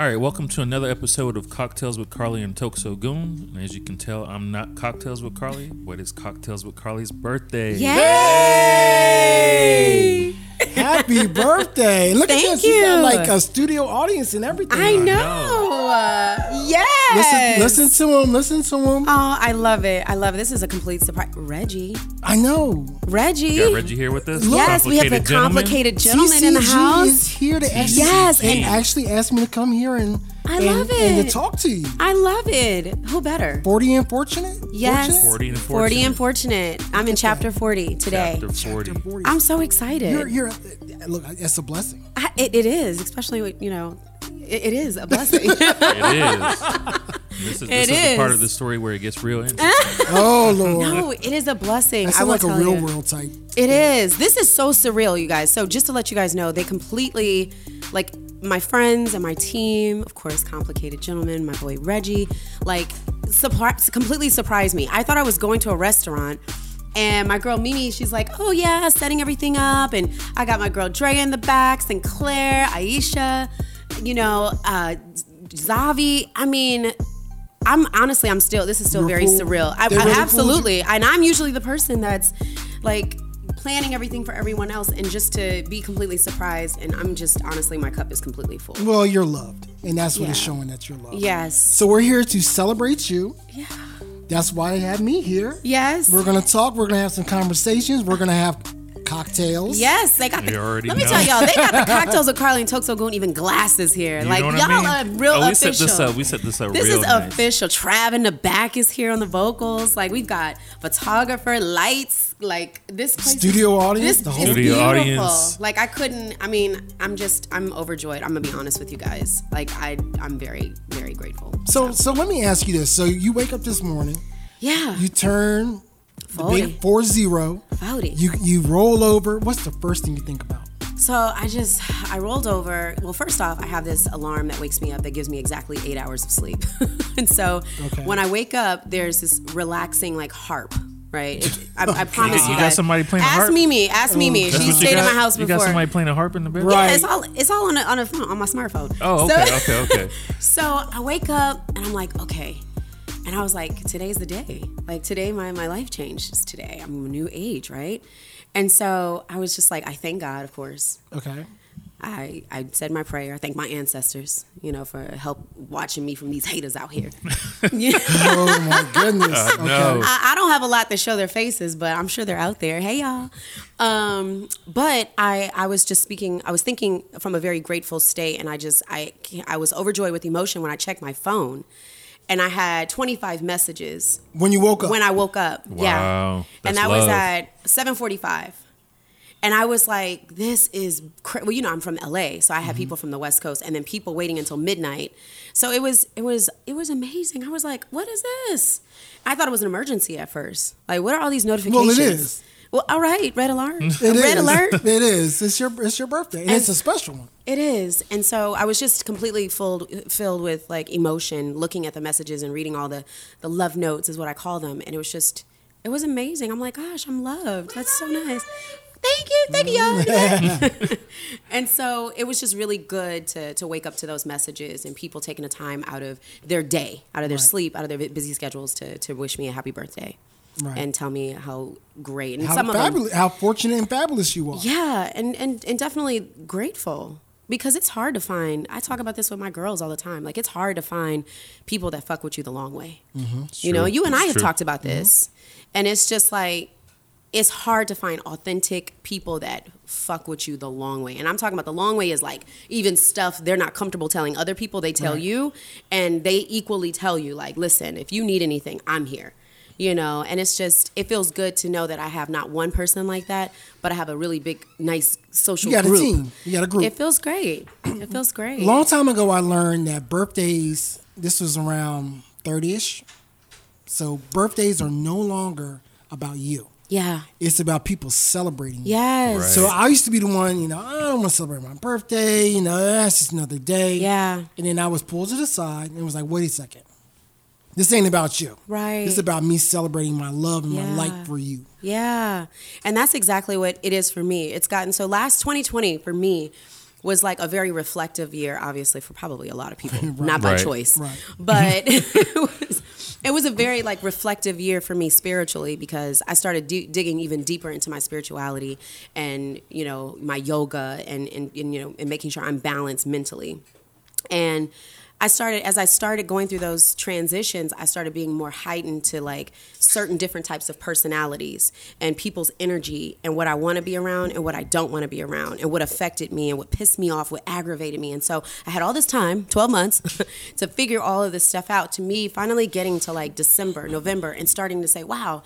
All right, welcome to another episode of Cocktails with Carly and Toksogun. And as you can tell, I'm not Cocktails with Carly, but it's Cocktails with Carly's birthday. Yay! Happy birthday! Look Thank at this. You got like a studio audience and everything. I know. know. Uh, yes. Listen, listen to him. Listen to him. Oh, I love it. I love it. This is a complete surprise. Reggie. I know. Reggie. Got Reggie here with us. Yes, we have a complicated gentleman in the CCG house. is here to actually, Yes, and and- actually asked me to come here and I and, love and it. to talk to you. I love it. Who better? Forty and fortunate. Yes. 40 and 40 and fortunate. I'm in chapter 40 today. Chapter 40. Chapter 40. I'm so excited. You're, you're, look, it's a blessing. I, it, it is, especially with, you know, it, it is a blessing. It is. This is, this It is the part of the story where it gets real interesting. Oh Lord, no, it is a blessing. that I will like a real you. world type. It is. This is so surreal, you guys. So just to let you guys know, they completely, like my friends and my team, of course, complicated gentleman, my boy Reggie, like surpri- completely surprised me. I thought I was going to a restaurant. And my girl Mimi, she's like, oh yeah, setting everything up. And I got my girl Drea in the back, Sinclair, Aisha, you know, uh, Zavi. I mean, I'm honestly, I'm still. This is still You're very cool. surreal. I, I absolutely, and I'm usually the person that's like planning everything for everyone else, and just to be completely surprised. And I'm just honestly, my cup is completely full. Well, you're loved, and that's what it's Yeah. showing that you're loved. Yes. So we're here to celebrate you. Yeah. That's why they had me here. Yes. We're gonna talk. We're gonna have some conversations. We're gonna have cocktails. Yes, they got the. You already let me know. tell y'all, they got the cocktails with Carly and Toksogun, even glasses here. You like know what y'all I mean? are real oh, we official. set this up. We set this up This real is nice. official. Trav in the back is here on the vocals. Like we've got photographer, lights. Like this place is- Studio audience, This the is whole- Studio beautiful. audience. Like I couldn't. I mean, I'm just. I'm overjoyed. I'm gonna be honest with you guys. Like I, I'm very, very grateful. So so let me ask you this. So you wake up this morning, Yeah. you turn the Forty. big four zero. Forty. You you roll over. What's the first thing you think about? So I just I rolled over. Well, first off, I have this alarm that wakes me up that gives me exactly eight hours of sleep. and so Okay. when I wake up, there's this relaxing like harp. Right, It- I, I promise you. You got somebody playing a harp. Ask? Mimi. Ask Mimi. Oh, that's She stayed got? at my house before. You got somebody playing a harp in the bed? yeah, it's all it's all on a, on a phone on my smartphone. Oh, So- okay, okay, okay. So I wake up and I'm like, okay. And I was like, today's the day. Like today, my, my life changed. It's today. I'm a new age, right? And so I was just like, I thank God, of course. Okay. I, I said my prayer. I thank my ancestors, you know, for help watching me from these haters out here. Yeah. Oh my goodness. okay. no. I, I don't have a lot to show their faces, but I'm sure they're out there. Hey y'all. Um, but I I was just speaking. I was thinking from a very grateful state, and I just I I was overjoyed with emotion when I checked my phone, and I had 25 messages When you woke up. when I woke up. Wow, Yeah. that's And that was at 7:45. And I was like, this is cra-. well, you know, I'm from LA, so I had mm-hmm. people from the West Coast and then people waiting until midnight. So it was it was it was amazing. I was like, what is this? I thought it was an emergency at first. Like, what are all these notifications? is. Well, all right, red alert. It red is. alert. It is. It's your it's your birthday, and, it's a special one. It is. And so I was just completely filled filled with like emotion looking at the messages and reading all the the love notes is what I call them and it was just it was amazing. I'm like, gosh, I'm loved. That's so nice. Thank you. Thank y'all. and so it was just really good to to wake up to those messages and people taking the time out of their day, out of their sleep, out of their busy schedules to to wish me a happy birthday. Right. And tell me how great and How some of them fabulous, how fortunate and fabulous you are. yeah, and, and and definitely grateful because it's hard to find. I talk about this with my girls all the time. Like it's hard to find people that fuck with you the long way. Mm-hmm. You know, you and I have true. talked about mm-hmm. this, and it's just like it's hard to find authentic people that fuck with you the long way. And I'm talking about the long way is like even stuff they're not comfortable telling other people, they tell you, and they equally tell you like, listen, if you need anything, I'm here. You know, and it's just it feels good to know that I have not one person like that, but I have a really big, nice social group. You got a team. You got a group. It feels great. It feels great. A long time ago, I learned that birthdays. This was around thirty-ish. So birthdays are no longer about you. yeah. It's about people celebrating. you. Yes. Right. So I used to be the one, you know, I don't want to celebrate my birthday. You know, that's just another day. Yeah. And then I was pulled to the side and was like, wait a second. This ain't about you. Right. This is about me celebrating my love and my Yeah. light for you. Yeah. And that's exactly what it is for me. It's gotten so last 2020 for me was like a very reflective year, obviously for probably a lot of people, not by Right. choice, Right. but it was it was a very like reflective year for me spiritually because I started di- digging even deeper into my spirituality and you know my yoga and, and and you know and making sure I'm balanced mentally and I started as I started going through those transitions, I started being more heightened to like certain different types of personalities and people's energy and what I want to be around and what I don't want to be around and what affected me and what pissed me off, what aggravated me. And so I had all this time, 12 months, to figure all of this stuff out. To me, finally getting to like December, November and starting to say, "Wow,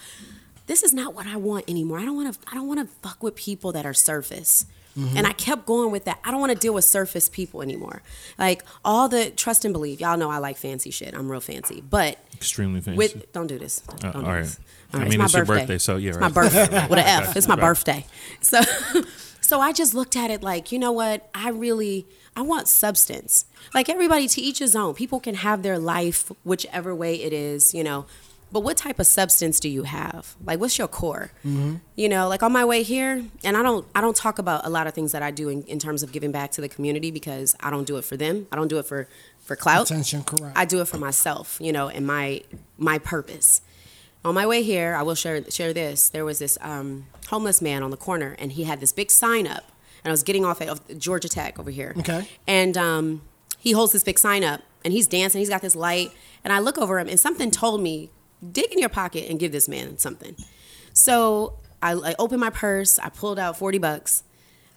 this is not what I want anymore. I don't want to I don't want to fuck with people that are surface. And I kept going with that. I don't want to deal with surface people anymore. Like all the trust and believe. Y'all know I like fancy shit. I'm real fancy. But Extremely fancy. with don't do this. Uh, Don't do all right. this. I mean, it's your birthday, so yeah, It's right. my birthday with an F. It's my Right. birthday. So, so I just looked at it like, you know what? I really, I want substance. Like everybody, to each his own. People can have their life whichever way it is, you know. But what type of substance do you have? Like, what's your core? You know, like on my way here, and I don't, I don't talk about a lot of things that I do in, in terms of giving back to the community because I don't do it for them. I don't do it for for clout. Attention, correct. I do it for myself, you know, and my my purpose. On my way here, I will share share this. There was this um, homeless man on the corner, and he had this big sign up. And I was getting off at of Georgia Tech over here. Okay. And um, he holds this big sign up, and he's dancing. He's got this light, and I look over him, and something told me, dig in your pocket and give this man something. So I, I opened my purse. I pulled out forty bucks,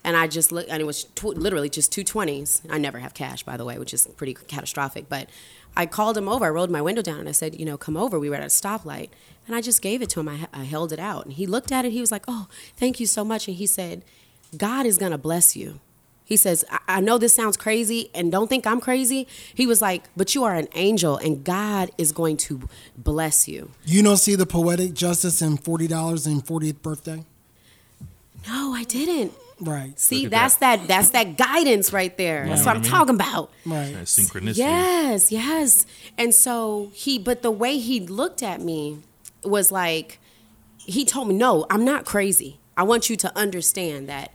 and I just looked, and it was tw- literally just two twenties. I never have cash, by the way, which is pretty catastrophic. But I called him over. I rolled my window down, and I said, you know, come over. We were at a stoplight, and I just gave it to him. I, I held it out, and he looked at it. He was like, oh, thank you so much. And he said, God is gonna bless you. He says, I, I know this sounds crazy and don't think I'm crazy. He was like, but you are an angel and God is going to bless you. you don't see the poetic justice in forty dollars and 40th birthday, No, I didn't. right? See, that's that. that's that guidance right there. That's what what I'm mean? talking about. Right. That synchronicity. Yes, yes. And so he, but the way he looked at me was like, he told me, no, I'm not crazy. I want you to understand that,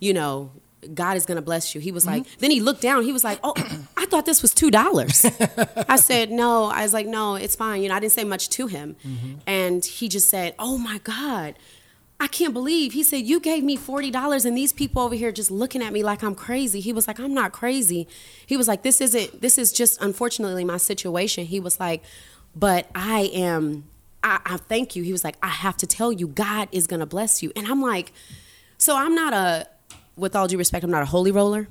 you know, God is going to bless you. He was like, mm-hmm. then he looked down. He was like, oh, I thought this was $2. I said, no. I was like, no, it's fine. You know, I didn't say much to him. Mm-hmm. And he just said, oh my God. I can't believe he said you gave me forty dollars and these people over here just looking at me like I'm crazy. He was like, I'm not crazy. He was like, this isn't. This is just unfortunately my situation. He was like, but I am. I, I thank you. He was like, I have to tell you, God is gonna bless you. And I'm like, so I'm not a. With all due respect, I'm not a holy roller.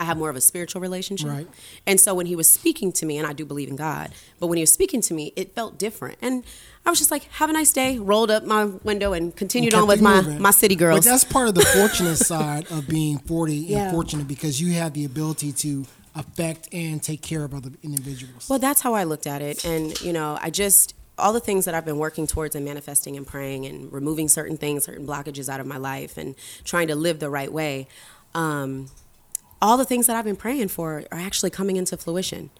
I have more of a spiritual relationship. Right. And so when he was speaking to me, and I do believe in God, but when he was speaking to me, it felt different. And I was just like, have a nice day, rolled up my window and continued kept on with my, moving. my city girls. But that's part of the fortunate side of being 40 Yeah. and fortunate because you have the ability to affect and take care of other individuals. Well, that's how I looked at it. And, you know, I just, all the things that I've been working towards and manifesting and praying and removing certain things, certain blockages out of my life and trying to live the right way, um, all the things that I've been praying for are actually coming into fruition.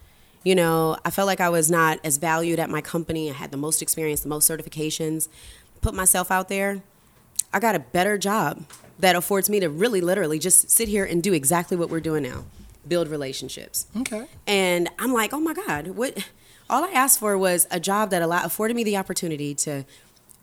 You know, I felt like I was not as valued at my company. I had the most experience, the most certifications, put myself out there. I got a better job that affords me to really literally just sit here and do exactly what we're doing now build relationships. Okay. And I'm like, oh my God, what? All I asked for was a job that allowed, afforded me the opportunity to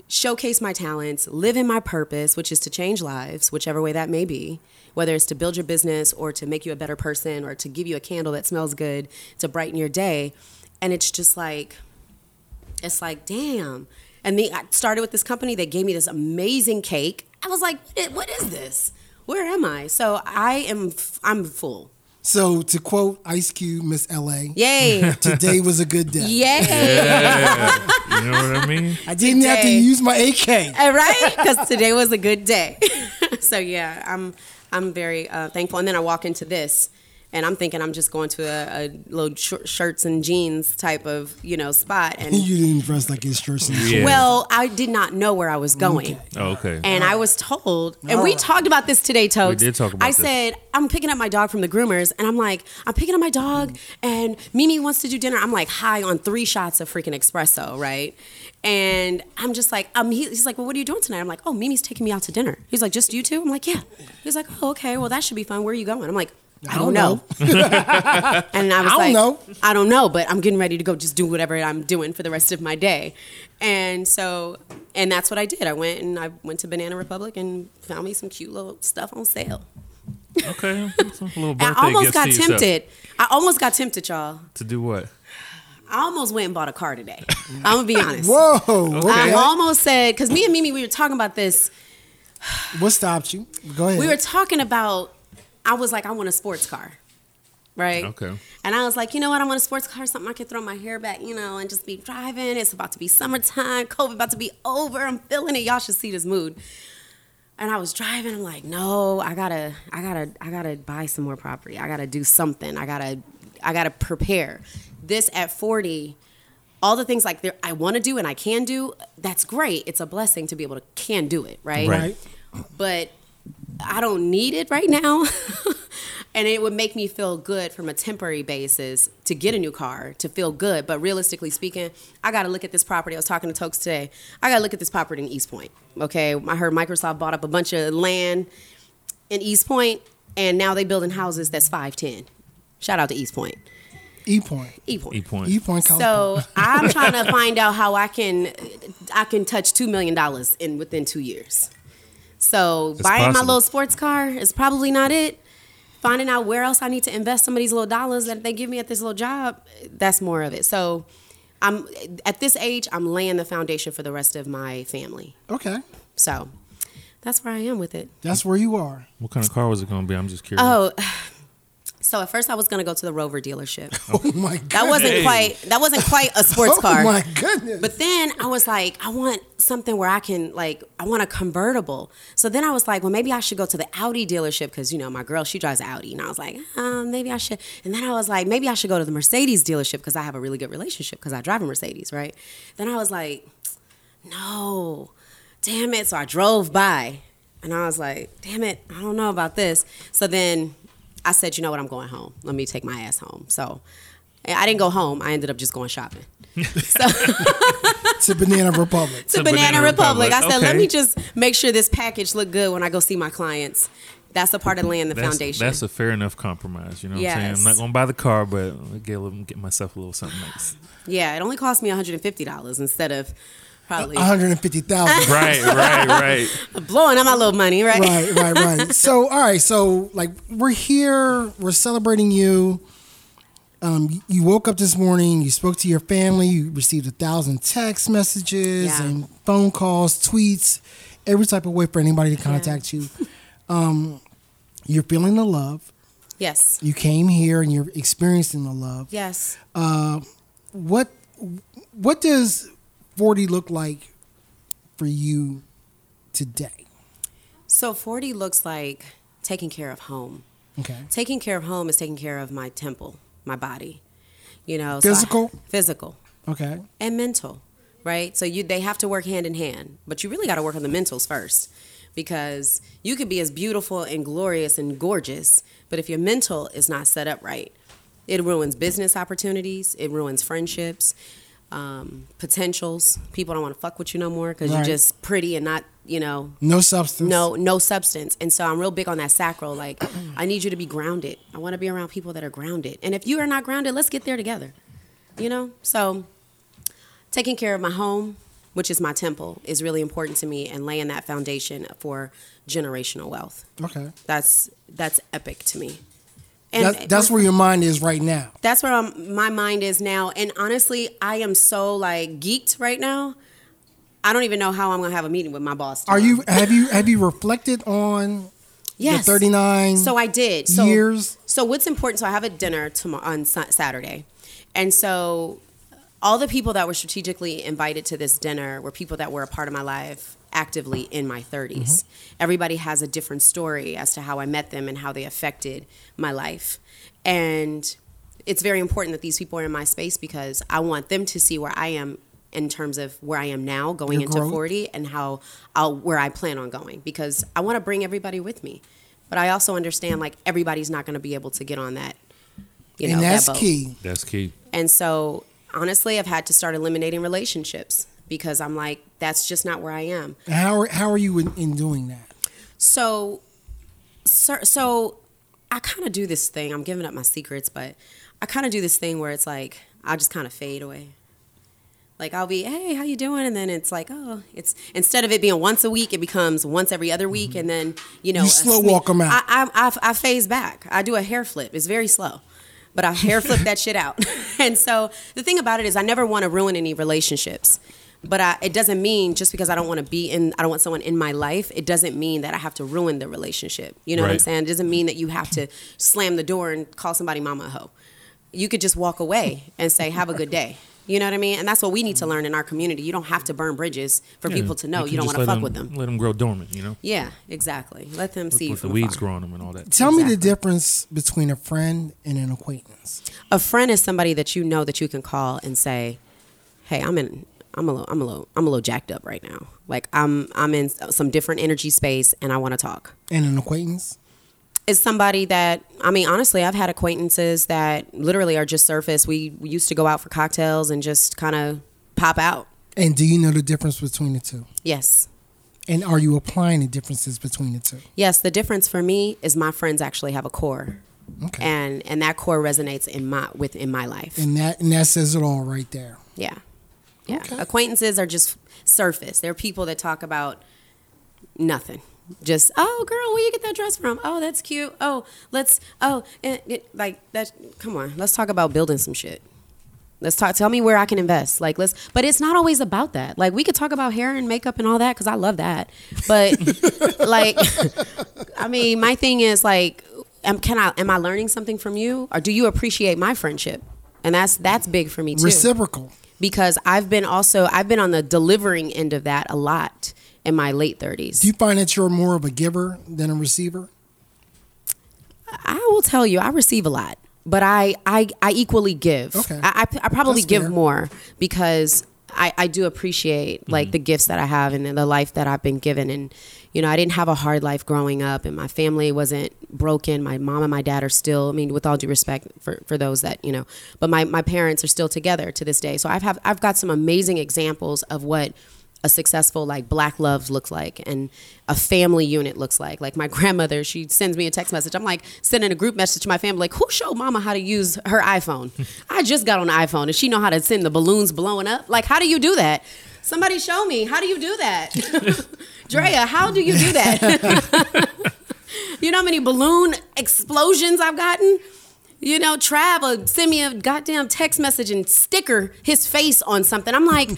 showcase my talents, live in my purpose, which is to change lives, whichever way that may be, whether it's to build your business or to make you a better person or to give you a candle that smells good to brighten your day. And it's just like, it's like, damn. And the, I started with this company. They gave me this amazing cake. I was like, what is, what is this? Where am I? So I am, I'm full. So to quote Ice Cube, Miss LA, Yay. today was a good day. Yay. You know what I mean? I didn't have to use my AK. Uh, right? Because today was a good day. so yeah, I'm I'm very uh, thankful. And then I walk into this, And I'm thinking I'm just going to a, a little sh- shirts and jeans type of you know spot. And You didn't dress like his shirts and Yeah. well, I did not know where I was going. Okay. Oh, okay. And I was told, and we Alright. talked about this today, Tokes. did talk about I this. said, I'm picking up my dog from the groomers, and I'm like, I'm picking up my dog, and Mimi wants to do dinner. I'm like high on three shots of freaking espresso, right? And I'm just like, um, he, he's like, well, what are you doing tonight? I'm like, oh, Mimi's taking me out to dinner. He's like, just you two? I'm like, yeah. He's like, oh, okay, well, that should be fun. Where are you going? I'm like, I, I don't, don't know. and I was I don't like, know. I don't know, but I'm getting ready to go just do whatever I'm doing for the rest of my day. And so, and that's what I did. I went and I went to Banana Republic and found me some cute little stuff on sale. okay. Some little birthday I almost gifts got to tempted. I almost got tempted, y'all. To do what? I almost went and bought a car today. I'm gonna be honest. Whoa. I almost said because me and Mimi we were talking about this. What stopped you? Go ahead. We were talking about. I was like, I want a sports car, right? Okay. And I was like, you know what? I want a sports car, something I can throw my hair back, you know, and just be driving. It's about to be summertime. COVID about to be over. I'm feeling it. Y'all should see this mood. And I was driving. I'm like, no, I gotta, I gotta, I gotta buy some more property. I gotta do something. I gotta, I gotta prepare. This at 40, all the things like there I want to do and I can do. That's great. It's a blessing to be able to can do it, right? Right. But I don't need it right now. and it would make me feel good from a temporary basis to get a new car, to feel good. But realistically speaking, I got to look at this property. I was talking to Tokes today. I got to look at this property in East Point. Okay. I heard Microsoft bought up a bunch of land in East Point, and now they're building houses that's 510. Shout out to East Point. E point. E Point. E point. E point. So I'm trying to find out how I can I can touch two million dollars in within two years. So It's buying my little sports car is probably not it. Finding out where else I need to invest some of these little dollars that they give me at this little job, that's more of it. So I'm at this age, I'm laying the foundation for the rest of my family. Okay. So that's where I am with it. That's where you are. What kind of car was it going to be? I'm just curious. Oh, so at first I was gonna go to the Rover dealership. Oh my god. That wasn't Hey. quite that wasn't quite a sports Oh car. Oh my goodness. But then I was like, I want something where I can like, I want a convertible. So then I was like, well, maybe I should go to the Audi dealership because you know my girl, she drives an Audi, and I was like, um, maybe I should. And then I was like, maybe I should go to the Mercedes dealership because I have a really good relationship because I drive a Mercedes, right? Then I was like, no, damn it. So I drove by, and I was like, damn it, I don't know about this. So then I said, you know what, I'm going home. Let me take my ass home. So. I didn't go home. I ended up just going shopping. So, to Banana Republic. to To Banana, Banana Republic. Republic. I said, let me just make sure this package look good when I go see my clients. That's a part of laying the that's, foundation. That's a fair enough compromise. You know what I'm saying? I'm not going to buy the car, but I'll get, a little, get myself a little something nice. yeah, it only cost me $150 instead of probably One hundred and fifty thousand. right, right, right. blowing up my little money, right? right, right, right. So, all right. So, like, we're here. We're celebrating you. Um, you woke up this morning. You spoke to your family. You received a thousand text messages Yeah. and phone calls, tweets, every type of way for anybody to contact you. Um, you're feeling the love. Yes. You came here and you're experiencing the love. Yes. Uh, What What does forty look like for you today? So 40 looks like taking care of home. Okay. Taking care of home is taking care of my temple, my body. You know, so I- Physical? physical. Okay. and mental, right? So you they have to work hand in hand, but you really got to work on the mentals first because you could be as beautiful and glorious and gorgeous, but if your mental is not set up right, it ruins business opportunities, it ruins friendships, um, potentials. People don't want to fuck with you no more because Right. you're just pretty and not, you know, No substance. no no substance and so i'm real big on that sacral like i need you to be grounded i want to be around people that are grounded and if you are not grounded let's get there together you know so taking care of my home which is my temple is really important to me and laying that foundation for generational wealth Okay. that's that's epic to me and That, that's where your mind is right now. that's where I'm, my mind is now. And honestly, I am so like geeked right now. I don't even know how I'm gonna have a meeting with my boss. Are you have you have you reflected on Yes. the 39 So I did. So, years? So what's important? So I have a dinner tomorrow on Saturday, and so all the people that were strategically invited to this dinner were people that were a part of my life actively in my 30s. Mm-hmm. Everybody has a different story as to how I met them and how they affected my life. And it's very important that these people are in my space because I want them to see where I am in terms of where I am now going Your into growth. 40 and how I'll where I plan on going because I want to bring everybody with me. But I also understand like everybody's not going to be able to get on that you know and that's that key. That's key. And so, honestly, I've had to start eliminating relationships because I'm like, that's just not where I am. How are, how are you in, in doing that? So, so, so I kind of do this thing. I'm giving up my secrets, but I kind of do this thing where it's like I just kind of fade away. Like I'll be, hey, how you doing? And then it's like, oh, it's instead of it being once a week, it becomes once every other week, mm-hmm. and then you know, You slow walk them out. I, I, I, I phase back. I do a hair flip. It's very slow, but I hair flip that shit out. and so the thing about it is, I never want to ruin any relationships. But I, it doesn't mean just because I don't want to be in, I don't want someone in my life. It doesn't mean that I have to ruin the relationship. You know what I'm saying? It doesn't mean that you have to slam the door and call somebody mama a hoe. You could just walk away and say, "Have a good day." You know what I mean? And that's what we need to mm-hmm. learn in our community. You don't have to burn bridges for Yeah, people to know you, can don't want to let fuck with them. Let them grow dormant, you know? Yeah, exactly. Let them see you With the from weeds afar. grow on them and all that. Tell me the difference between a friend and an acquaintance. A friend is somebody that you know that you can call and say, "Hey, I'm in. I'm a little. I'm a little. I'm a little jacked up right now. Like I'm. I'm in some different energy space, and I want to talk." And an acquaintance? Is somebody that I mean, honestly, I've had acquaintances that literally are just surface. We, we used to go out for cocktails and just kind of pop out. And do you know the difference between the two? Yes. And are you applying the differences between the two? Yes, the difference for me is my friends actually have a core. Okay. And and that core resonates in my with in my life. And that and that says it all right there. Yeah. Yeah. Okay. Acquaintances are just surface. They're people that talk about nothing. Just, oh, girl, where you get that dress from? Oh, that's cute. Oh, let's, oh, it, it, like that. Come on, let's talk about building some shit. Let's talk. Tell me where I can invest. Like, let's. But it's not always about that. Like, we could talk about hair and makeup and all that because I love that. But, like, I mean, my thing is like, am, can I? Am I learning something from you, or do you appreciate my friendship? And that's that's big for me too Reciprocal. because I've been also I've been on the delivering end of that a lot in my late 30s. Do you find that you're more of a giver than a receiver? I will tell you, I receive a lot, but I I, I equally give. Okay. I, I, I probably That's give fair. more because I, I do appreciate like mm-hmm. the gifts that I have and the life that I've been given. And you know, I didn't have a hard life growing up, and my family wasn't broken. My mom and my dad are still. I mean, with all due respect for, for those that you know, but my, my parents are still together to this day. So I've have I've got some amazing examples of what a successful like black love looks like and a family unit looks like. Like my grandmother she sends me a text message. I'm like sending a group message to my family like who showed mama how to use her iphone? I just got on the iphone and she know how to send the balloons blowing up. Like how do you do that? Somebody show me. How do you do that? Drea how do you do that? You know how many balloon explosions i've gotten? You know, Trav will send me a goddamn text message and sticker his face on something. I'm like,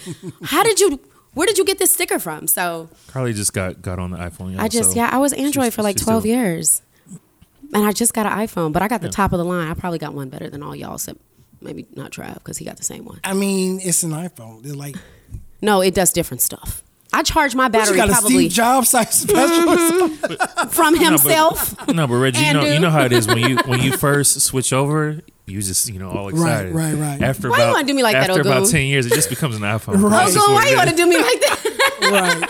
how did you? Where did you get this sticker from? So Carly just got got on the iPhone. Y'all, I just, so yeah, I was Android she's- for like 12 still- years, and I just got an iPhone, but I got the top of the line. I probably got one better than all y'all, except maybe not Trav because he got the same one. I mean, it's an iPhone. They're like, No, it does different stuff. I charge my battery you got a probably Steve Jobs size specialist? from himself. No, but Reggie, you know, you know how it is when you when you first switch over. You just you know all excited. right, right. right. After Why you about wanna do me like that, after about ten years, it just becomes an iPhone. Right. That's just Oh, why it you want to do me like that?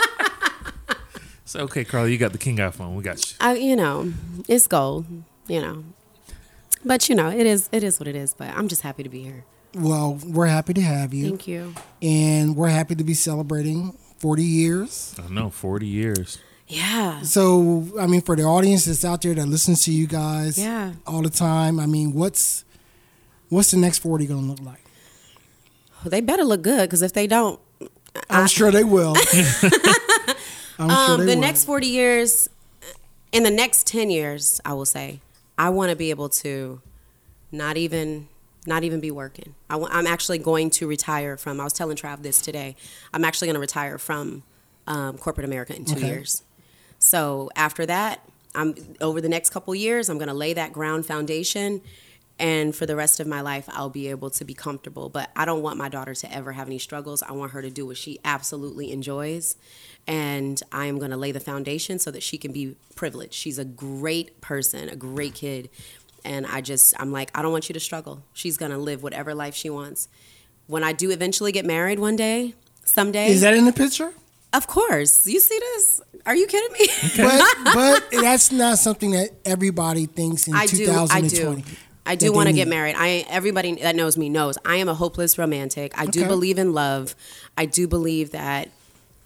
right. So okay, Carly, you got the King iPhone. We got you. I, you know, it's gold. You know, but you know, it is it is what it is. But I'm just happy to be here. Well, we're happy to have you. Thank you. And we're happy to be celebrating 40 years. I know, forty years. Yeah. So, I mean, for the audience that's out there that listens to you guys Yeah. all the time, I mean, what's what's the next 40 going to look like? They better look good because if they don't, I'm sure they will. I'm sure um, they the will. next 40 years, in the next 10 years, I will say, I want to be able to not even not even be working. I am actually going to retire from. I was telling Trav this today. I'm actually going to retire from um, corporate America in two Okay. years. So after that, I'm over the next couple years. I'm going to lay that ground foundation, and for the rest of my life I'll be able to be comfortable. But I don't want my daughter to ever have any struggles. I want her to do what she absolutely enjoys. And I am going to lay the foundation so that she can be privileged. She's a great person, a great kid. And I just, I'm like, I don't want you to struggle. She's going to live whatever life she wants. When I do eventually get married one day, someday. Is that in the picture? Of course. You see this? Are you kidding me? But but that's not something that everybody thinks in I do. I 2020. do. I do want to get married. I everybody that knows me knows I am a hopeless romantic. I do believe in love. I do believe that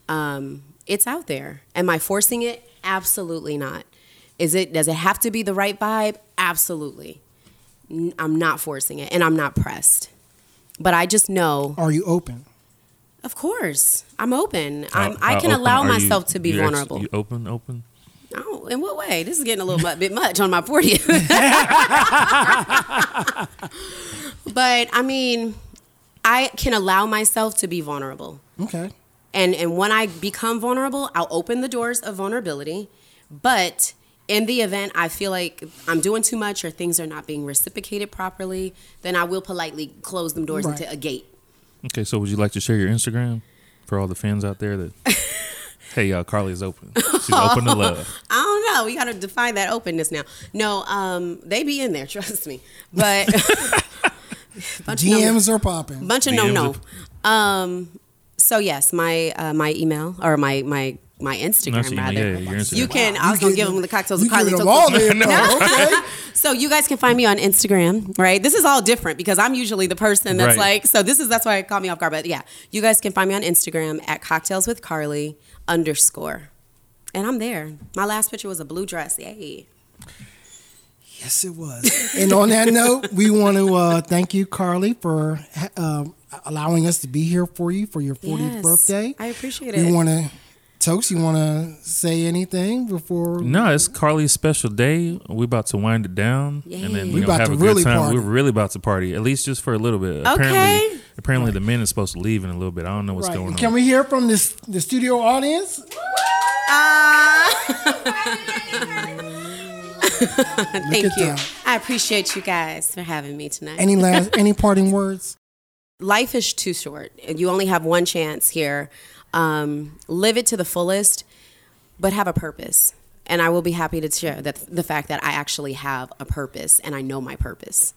um, it's out there. Am I forcing it? Absolutely not. Is it? Does it have to be the right vibe? Absolutely. I'm not forcing it, and I'm not pressed. But I just know, Are you open? of course, I'm open. I'm, I can open allow are you? myself to be You actually- vulnerable. you open, open. Oh, in what way? This is getting a little bit much on my 40th. but I mean, I can allow myself to be vulnerable. Okay. And and when I become vulnerable, I'll open the doors of vulnerability. But in the event I feel like I'm doing too much or things are not being reciprocated properly, then I will politely close them doors Right. into a gate. Okay, so would you like to share your Instagram for all the fans out there that? hey, y'all, Carly's open. She's open to love. I don't know. We got to define that openness now. No, um, they be in there. Trust me. But bunch of no- DMs are popping. bunch of no DMs no. Um, so yes, my uh, my email or my my my Instagram Not your rather. yeah, Instagram. You can. I was You gonna give them the cocktails. You with Carly them all the info. Okay. So you guys can find me on Instagram, right? This is all different because I'm usually the person that's Right. like. So this is that's why it caught me off guard. But yeah, you guys can find me on Instagram at cocktails with Carly underscore, and I'm there. My last picture was a blue dress. Yay! Yes, it was. and on that note, we want to uh, thank you, Carly, for ha- um, allowing us to be here for you for your 40th Yes, birthday. I appreciate We it. want to, Tokes, you want to say anything before? No, it's Carly's special day. We're about to wind it down, and then Yay. we We about have to a good really time. party. We're really about to party, at least just for a little bit. Okay. Apparently, apparently the men is supposed to leave in a little bit. I don't know what's Right. going on. Can we hear from this the studio audience? Uh, thank you. that. I appreciate you guys for having me tonight. Any last any parting words? life is too short. You only have one chance here. Um, live it to the fullest, but have a purpose. And I will be happy to share that the fact that I actually have a purpose and I know my purpose.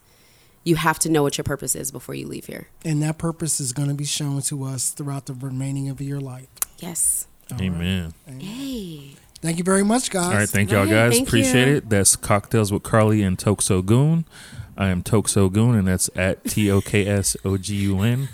You have to know what your purpose is before you leave here. And that purpose is going to be shown to us throughout the remaining of your life. Yes. Amen. Hey. Thank you very much, guys. All right, thank y'all, guys. thank Appreciate you. it. That's Cocktails with Carly and Toksogun. I am Toksogun, and that's at T O K S O G U N.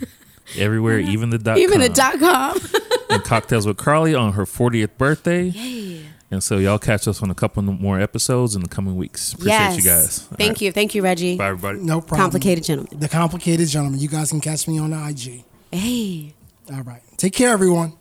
Everywhere, even the dot Even com. the dot com. and Cocktails with Carly on her 40th birthday. Yay. And so y'all catch us on a couple more episodes in the coming weeks. Appreciate yes. you guys. All Thank right. you. Thank you, Reggie. Bye, everybody. No problem. Complicated gentleman. The complicated gentleman. You guys can catch me on the IG. Hey. All right. Take care, everyone.